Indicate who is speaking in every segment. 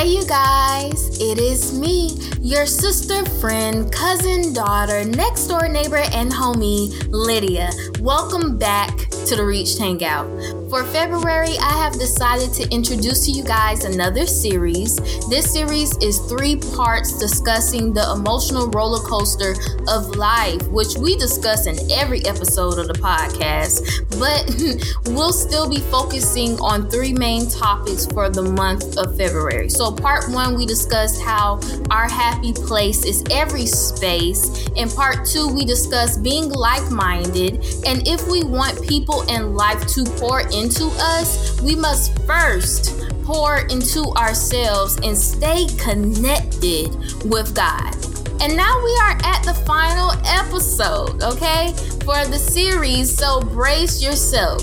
Speaker 1: Hey, you guys, it is me, your sister, friend, cousin, daughter, next door neighbor, and homie, Lydia. Welcome back to the Reached Hangout. For February, I have decided to introduce to you guys another series. This series is three parts discussing the emotional roller coaster of life, which we discuss in every episode of the podcast, but we'll still be focusing on three main topics for the month of February. So, part one, we discussed how our happy place is every space. In part two, we discuss being like minded, and if we want people in life to pour into us, we must first pour into ourselves and stay connected with God. And now we are at the final episode, okay, for the series. So brace yourself.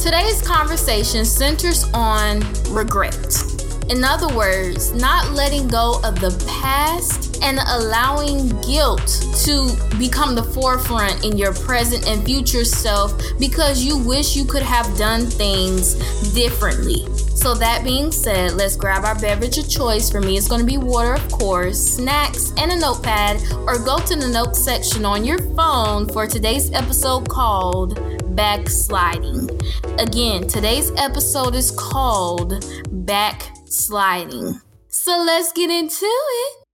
Speaker 1: Today's conversation centers on regret. In other words, not letting go of the past and allowing guilt to become the forefront in your present and future self because you wish you could have done things differently. So, that being said, let's grab our beverage of choice. For me, it's going to be water, of course, snacks, and a notepad, or go to the notes section on your phone for today's episode called Backsliding. Again, today's episode is called Backsliding. So let's get into it.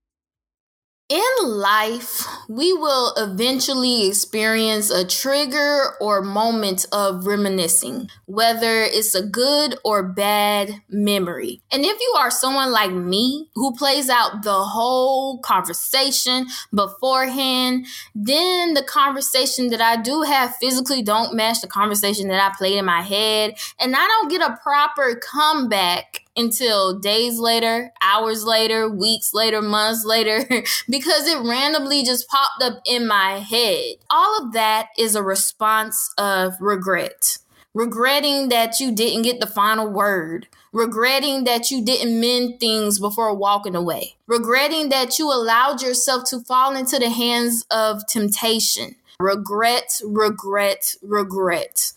Speaker 1: In life, we will eventually experience a trigger or moment of reminiscing, whether it's a good or bad memory. And if you are someone like me who plays out the whole conversation beforehand, then the conversation that I do have physically don't match the conversation that I played in my head, and I don't get a proper comeback until days later, hours later, weeks later, months later, because it randomly just popped up in my head. All of that is a response of regret. Regretting that you didn't get the final word. Regretting that you didn't mend things before walking away. Regretting that you allowed yourself to fall into the hands of temptation. Regret, regret, regret.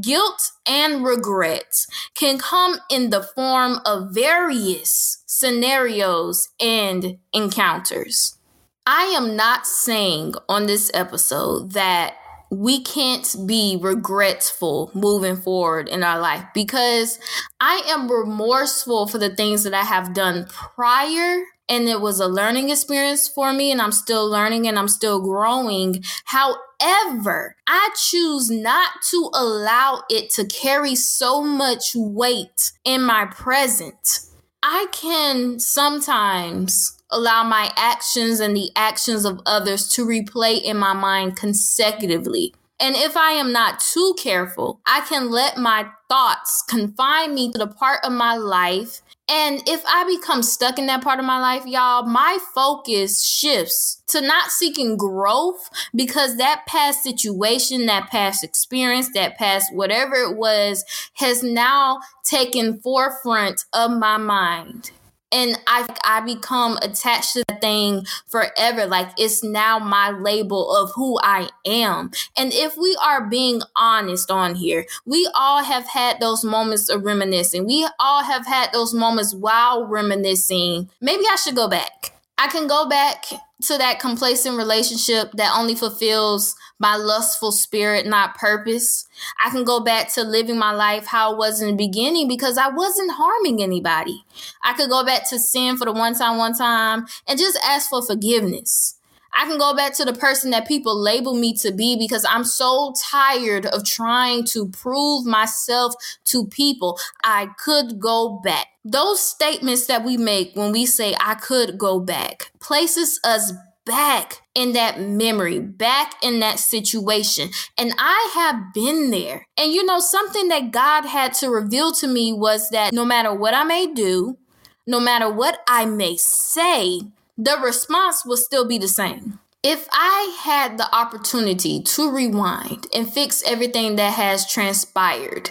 Speaker 1: Guilt and regret can come in the form of various scenarios and encounters. I am not saying on this episode that we can't be regretful moving forward in our life because I am remorseful for the things that I have done prior and it was a learning experience for me and I'm still learning and I'm still growing. However, I choose not to allow it to carry so much weight in my present. I can sometimes allow my actions and the actions of others to replay in my mind consecutively. And if I am not too careful, I can let my thoughts confine me to the part of my life and if I become stuck in that part of my life, y'all, my focus shifts to not seeking growth because that past situation, that past experience, that past whatever it was has now taken forefront of my mind and I I become attached to the thing forever. Like it's now my label of who I am. And if we are being honest on here, we all have had those moments of reminiscing. We all have had those moments while reminiscing. Maybe I should go back. I can go back to that complacent relationship that only fulfills my lustful spirit, not purpose. I can go back to living my life how it was in the beginning because I wasn't harming anybody. I could go back to sin for the one time, one time, and just ask for forgiveness. I can go back to the person that people label me to be because I'm so tired of trying to prove myself to people. I could go back. Those statements that we make when we say, I could go back, places us back in that memory, back in that situation. And I have been there. And you know, something that God had to reveal to me was that no matter what I may do, no matter what I may say, the response will still be the same. If I had the opportunity to rewind and fix everything that has transpired,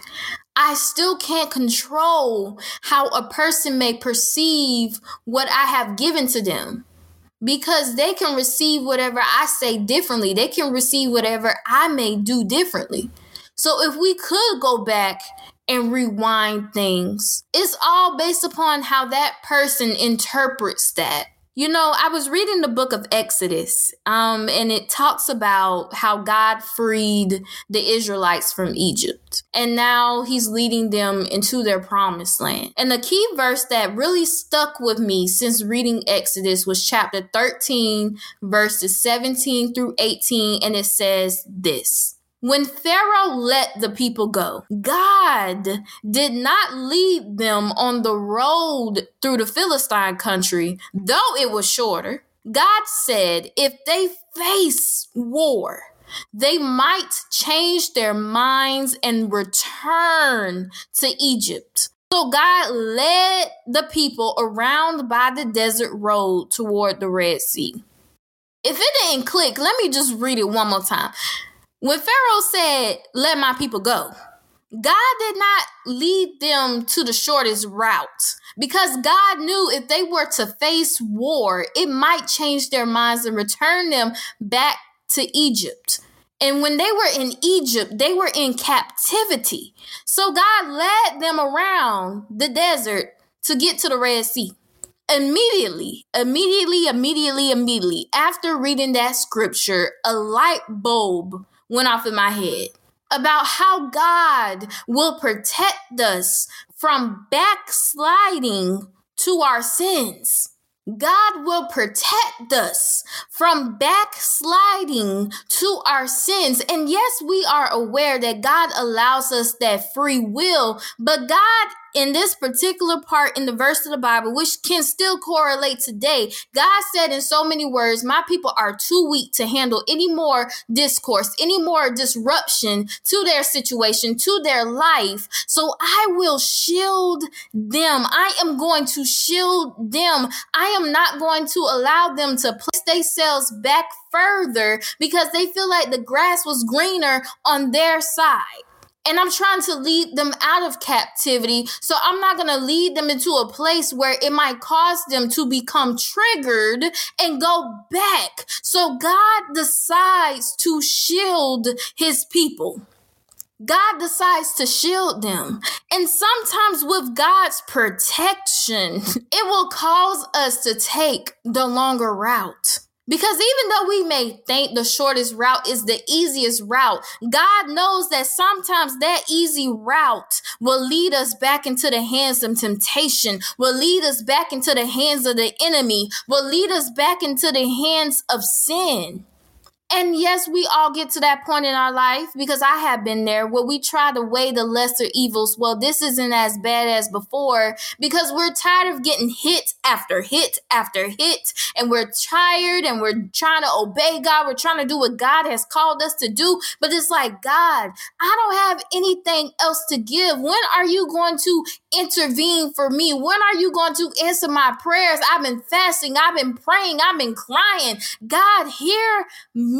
Speaker 1: I still can't control how a person may perceive what I have given to them because they can receive whatever I say differently. They can receive whatever I may do differently. So if we could go back and rewind things. It's all based upon how that person interprets that. You know, I was reading the book of Exodus, um, and it talks about how God freed the Israelites from Egypt. And now he's leading them into their promised land. And the key verse that really stuck with me since reading Exodus was chapter 13, verses 17 through 18. And it says this. When Pharaoh let the people go, God did not lead them on the road through the Philistine country, though it was shorter. God said if they face war, they might change their minds and return to Egypt. So God led the people around by the desert road toward the Red Sea. If it didn't click, let me just read it one more time. When Pharaoh said, Let my people go, God did not lead them to the shortest route because God knew if they were to face war, it might change their minds and return them back to Egypt. And when they were in Egypt, they were in captivity. So God led them around the desert to get to the Red Sea. Immediately, immediately, immediately, immediately after reading that scripture, a light bulb went off in my head about how God will protect us from backsliding to our sins. God will protect us from backsliding to our sins. And yes, we are aware that God allows us that free will, but God in this particular part in the verse of the Bible, which can still correlate today, God said in so many words, My people are too weak to handle any more discourse, any more disruption to their situation, to their life. So I will shield them. I am going to shield them. I am not going to allow them to place themselves back further because they feel like the grass was greener on their side and I'm trying to lead them out of captivity. So I'm not going to lead them into a place where it might cause them to become triggered and go back. So God decides to shield his people. God decides to shield them. And sometimes with God's protection, it will cause us to take the longer route. Because even though we may think the shortest route is the easiest route, God knows that sometimes that easy route will lead us back into the hands of temptation, will lead us back into the hands of the enemy, will lead us back into the hands of sin. And yes, we all get to that point in our life because I have been there where we try to weigh the lesser evils. Well, this isn't as bad as before because we're tired of getting hit after hit after hit. And we're tired and we're trying to obey God. We're trying to do what God has called us to do. But it's like, God, I don't have anything else to give. When are you going to intervene for me? When are you going to answer my prayers? I've been fasting. I've been praying. I've been crying. God, hear me.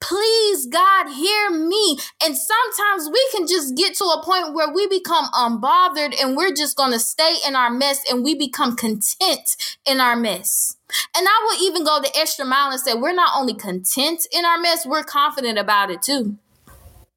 Speaker 1: Please, God, hear me. And sometimes we can just get to a point where we become unbothered and we're just going to stay in our mess and we become content in our mess. And I will even go the extra mile and say we're not only content in our mess, we're confident about it too.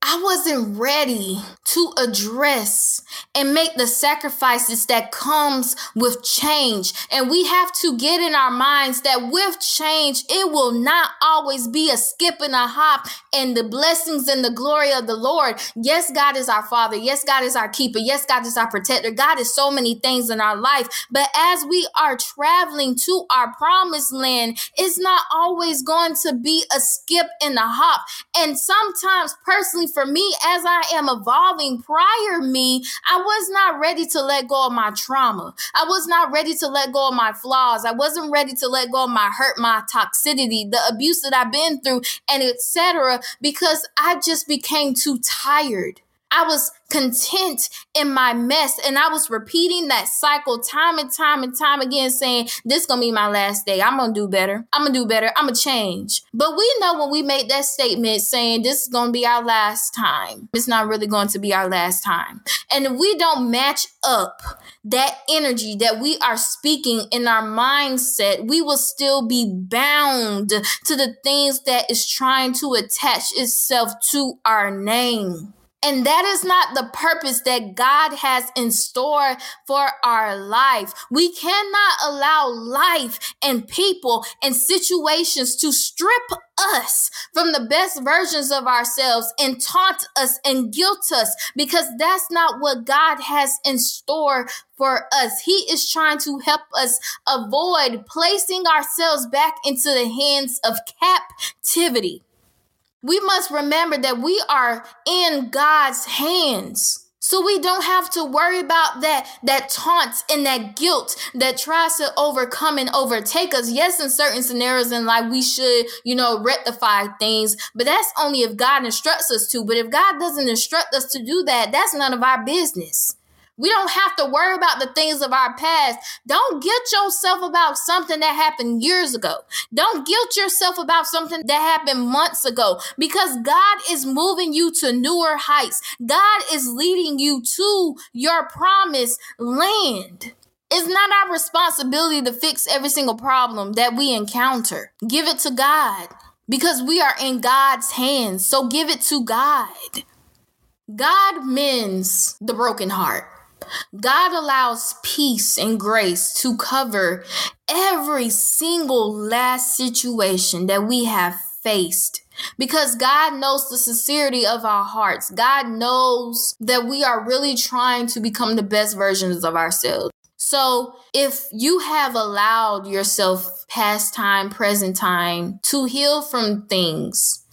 Speaker 1: I wasn't ready to address and make the sacrifices that comes with change. And we have to get in our minds that with change, it will not always be a skip and a hop and the blessings and the glory of the Lord. Yes, God is our father. Yes, God is our keeper. Yes, God is our protector. God is so many things in our life. But as we are traveling to our promised land, it's not always going to be a skip and a hop. And sometimes personally for me, as I am evolving prior me, I was not ready to let go of my trauma. I was not ready to let go of my flaws. I wasn't ready to let go of my hurt, my toxicity, the abuse that I've been through, and etc. because I just became too tired. I was content in my mess and I was repeating that cycle time and time and time again saying this to be my last day. I'm to do better. I'm to do better. I'm to change. But we know when we make that statement saying this is to be our last time. It's not really going to be our last time. And if we don't match up that energy that we are speaking in our mindset, we will still be bound to the things that is trying to attach itself to our name. And that is not the purpose that God has in store for our life. We cannot allow life and people and situations to strip us from the best versions of ourselves and taunt us and guilt us because that's not what God has in store for us. He is trying to help us avoid placing ourselves back into the hands of captivity. We must remember that we are in God's hands. So we don't have to worry about that that taunt and that guilt that tries to overcome and overtake us. Yes, in certain scenarios in life we should, you know, rectify things, but that's only if God instructs us to. But if God doesn't instruct us to do that, that's none of our business. We don't have to worry about the things of our past. Don't guilt yourself about something that happened years ago. Don't guilt yourself about something that happened months ago because God is moving you to newer heights. God is leading you to your promised land. It's not our responsibility to fix every single problem that we encounter. Give it to God because we are in God's hands. So give it to God. God mends the broken heart. God allows peace and grace to cover every single last situation that we have faced because God knows the sincerity of our hearts. God knows that we are really trying to become the best versions of ourselves. So, if you have allowed yourself past time, present time to heal from things,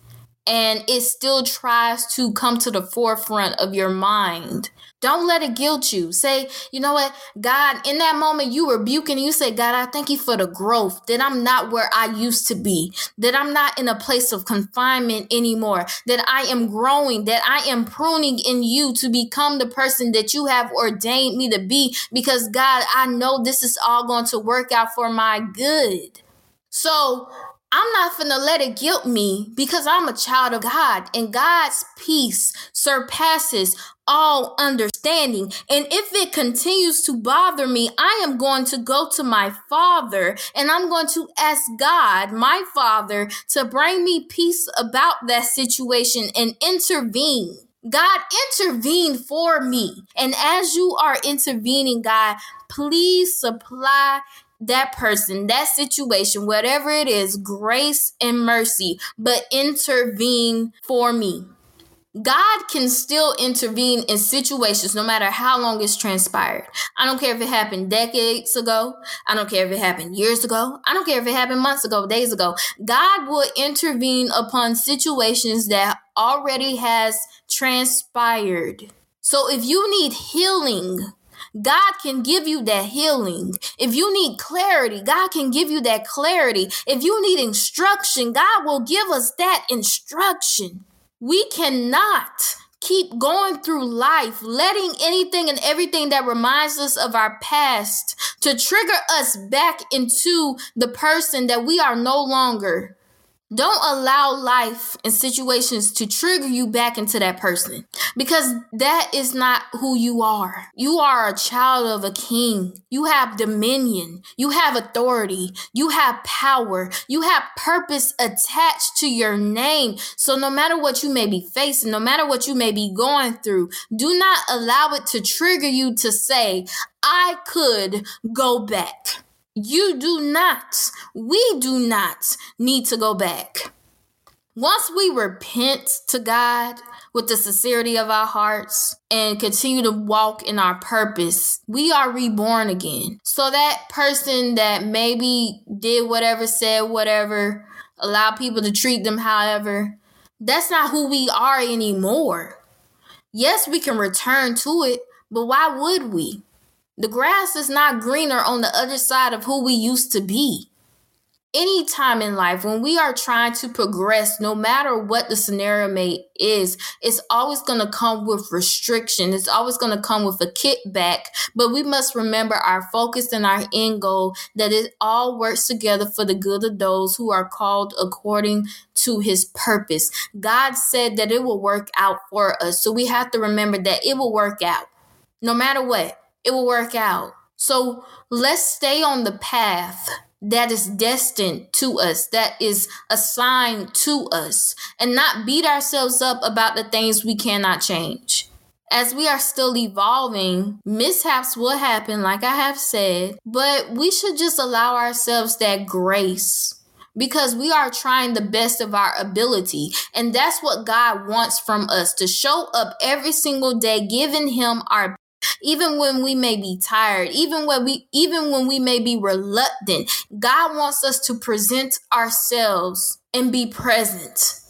Speaker 1: and it still tries to come to the forefront of your mind, don't let it guilt you. Say, you know what, God, in that moment you rebuking, you say, God, I thank you for the growth, that I'm not where I used to be, that I'm not in a place of confinement anymore, that I am growing, that I am pruning in you to become the person that you have ordained me to be, because God, I know this is all going to work out for my good. So I'm not finna let it guilt me because I'm a child of God and God's peace surpasses all understanding. And if it continues to bother me, I am going to go to my father and I'm going to ask God, my father, to bring me peace about that situation and intervene. God, intervene for me. And as you are intervening, God, please supply that person, that situation, whatever it is, grace and mercy, but intervene for me. God can still intervene in situations no matter how long it's transpired. I don't care if it happened decades ago. I don't care if it happened years ago. I don't care if it happened months ago, days ago. God will intervene upon situations that already has transpired. So if you need healing, God can give you that healing. If you need clarity, God can give you that clarity. If you need instruction, God will give us that instruction. We cannot keep going through life, letting anything and everything that reminds us of our past to trigger us back into the person that we are no longer. Don't allow life and situations to trigger you back into that person because that is not who you are. You are a child of a king. You have dominion. You have authority. You have power. You have purpose attached to your name. So no matter what you may be facing, no matter what you may be going through, do not allow it to trigger you to say, I could go back. You do not, we do not need to go back. Once we repent to God with the sincerity of our hearts and continue to walk in our purpose, we are reborn again. So that person that maybe did whatever, said whatever, allow people to treat them however, that's not who we are anymore. Yes, we can return to it, but why would we? The grass is not greener on the other side of who we used to be. Any time in life, when we are trying to progress, no matter what the scenario may is, it's always going to come with restriction. It's always going to come with a kickback. But we must remember our focus and our end goal that it all works together for the good of those who are called according to his purpose. God said that it will work out for us. So we have to remember that it will work out no matter what it will work out. So let's stay on the path that is destined to us, that is assigned to us, and not beat ourselves up about the things we cannot change. As we are still evolving, mishaps will happen, like I have said, but we should just allow ourselves that grace because we are trying the best of our ability. And that's what God wants from us to show up every single day, giving Him our even when we may be tired even when we even when we may be reluctant god wants us to present ourselves and be present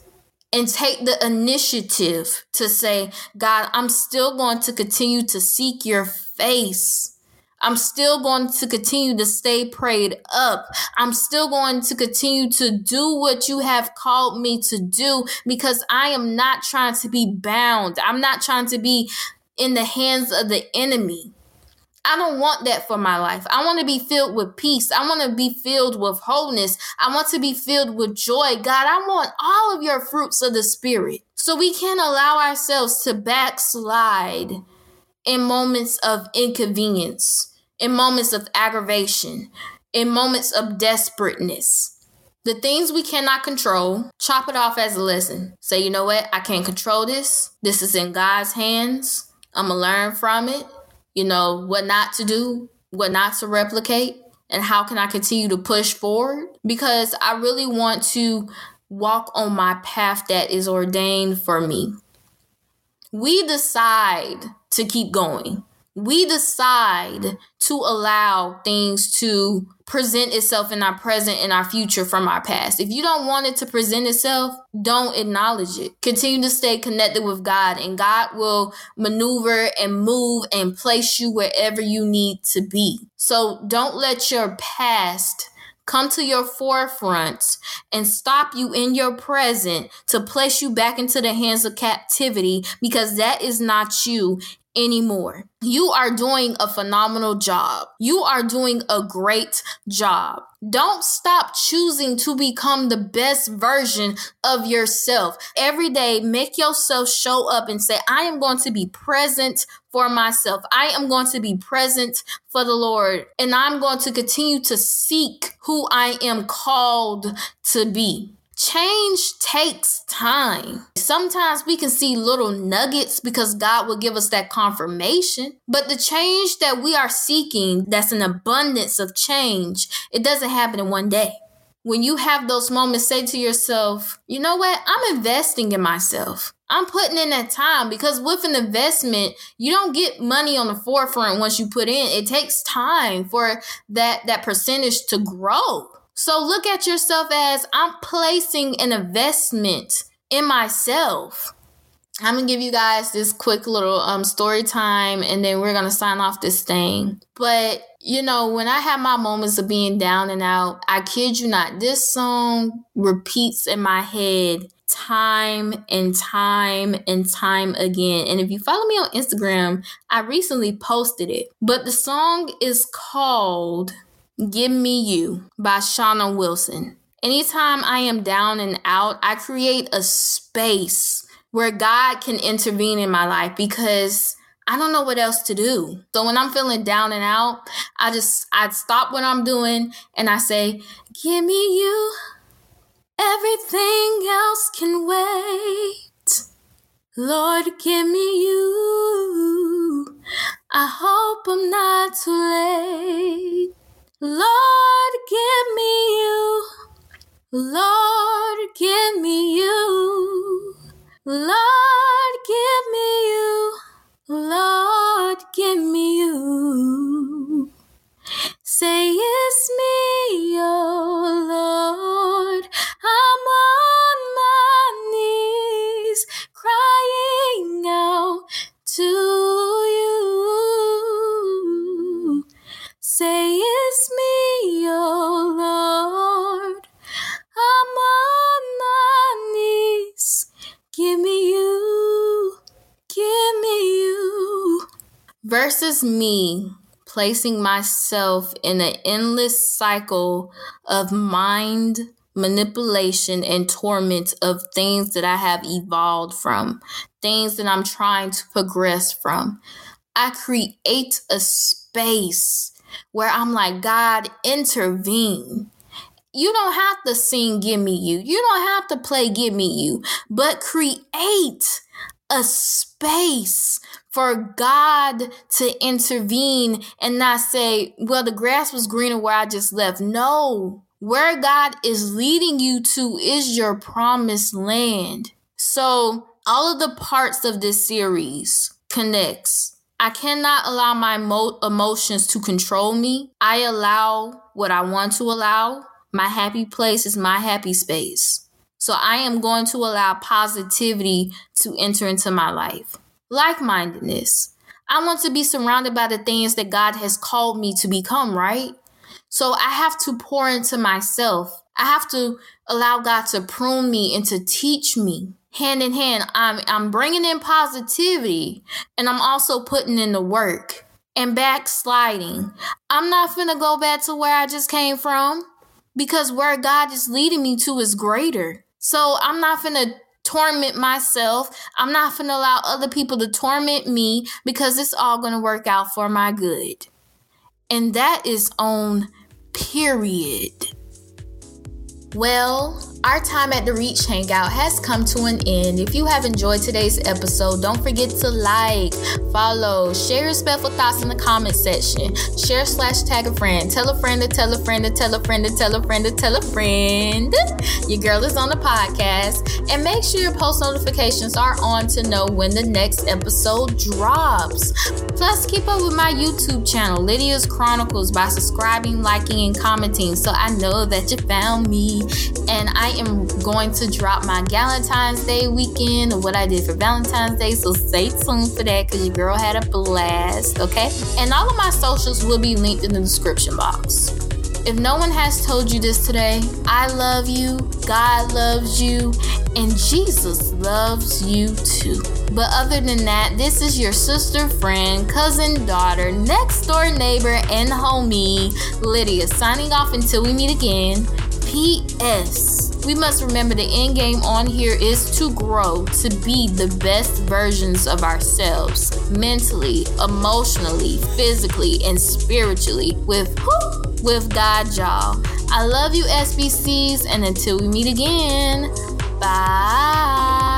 Speaker 1: and take the initiative to say god i'm still going to continue to seek your face I'm still going to continue to stay prayed up. I'm still going to continue to do what you have called me to do because I am not trying to be bound. I'm not trying to be in the hands of the enemy. I don't want that for my life. I want to be filled with peace. I want to be filled with wholeness. I want to be filled with joy. God, I want all of your fruits of the Spirit. So we can't allow ourselves to backslide in moments of inconvenience, in moments of aggravation, in moments of desperateness. The things we cannot control, chop it off as a lesson. Say, you know what? I can't control this. This is in God's hands. I'm to learn from it, you know, what not to do, what not to replicate, and how can I continue to push forward? Because I really want to walk on my path that is ordained for me. We decide to keep going we decide to allow things to present itself in our present and our future from our past. If you don't want it to present itself, don't acknowledge it. Continue to stay connected with God, and God will maneuver and move and place you wherever you need to be. So don't let your past come to your forefront and stop you in your present to place you back into the hands of captivity because that is not you anymore. You are doing a phenomenal job. You are doing a great job. Don't stop choosing to become the best version of yourself. Every day, make yourself show up and say, I am going to be present for myself. I am going to be present for the Lord. And I'm going to continue to seek who I am called to be. Change takes time. Sometimes we can see little nuggets because God will give us that confirmation. But the change that we are seeking, that's an abundance of change, it doesn't happen in one day. When you have those moments, say to yourself, you know what? I'm investing in myself. I'm putting in that time because with an investment, you don't get money on the forefront once you put in. It takes time for that, that percentage to grow. So look at yourself as I'm placing an investment in myself. I'm gonna give you guys this quick little um story time and then we're gonna sign off this thing. But you know, when I have my moments of being down and out, I kid you not, this song repeats in my head time and time and time again. And if you follow me on Instagram, I recently posted it. But the song is called Give Me You by Shana Wilson. Anytime I am down and out, I create a space where God can intervene in my life because I don't know what else to do. So when I'm feeling down and out, I just I stop what I'm doing and I say, "Give me you. Everything else can wait. Lord, give me you. I hope I'm not too late." Lord, give me you. Lord, give me you. Lord, give me you. Lord, give me you. Say it's Versus me placing myself in an endless cycle of mind manipulation and torment of things that I have evolved from, things that I'm trying to progress from. I create a space where I'm like, God, intervene. You don't have to sing Give Me You. You don't have to play Give Me You, but create a space for God to intervene and not say, well, the grass was greener where I just left. No, where God is leading you to is your promised land. So, all of the parts of this series connects. I cannot allow my mo- emotions to control me. I allow what I want to allow. My happy place is my happy space. So I am going to allow positivity to enter into my life. Like mindedness. I want to be surrounded by the things that God has called me to become, right? So I have to pour into myself. I have to allow God to prune me and to teach me. Hand in hand, I'm, I'm bringing in positivity and I'm also putting in the work and backsliding. I'm not to go back to where I just came from because where God is leading me to is greater. So I'm not to torment myself. I'm not going to allow other people to torment me because it's all going to work out for my good. And that is on period. Well, our time at the Reach Hangout has come to an end. If you have enjoyed today's episode, don't forget to like, follow, share your spellful thoughts in the comment section, share slash tag a friend, tell a friend to tell a friend to tell a friend to tell a friend to tell a friend. Your girl is on the podcast, and make sure your post notifications are on to know when the next episode drops. Plus, keep up with my YouTube channel, Lydia's Chronicles, by subscribing, liking, and commenting so I know that you found me and I am going to drop my Valentine's Day weekend of what I did for Valentine's Day. So stay tuned for that because your girl had a blast, okay? And all of my socials will be linked in the description box. If no one has told you this today, I love you, God loves you, and Jesus loves you too. But other than that, this is your sister, friend, cousin, daughter, next door neighbor, and homie, Lydia, signing off until we meet again. P.S. We must remember the end game on here is to grow to be the best versions of ourselves mentally, emotionally, physically, and spiritually with with God, y'all. I love you, SBCs, and until we meet again, bye.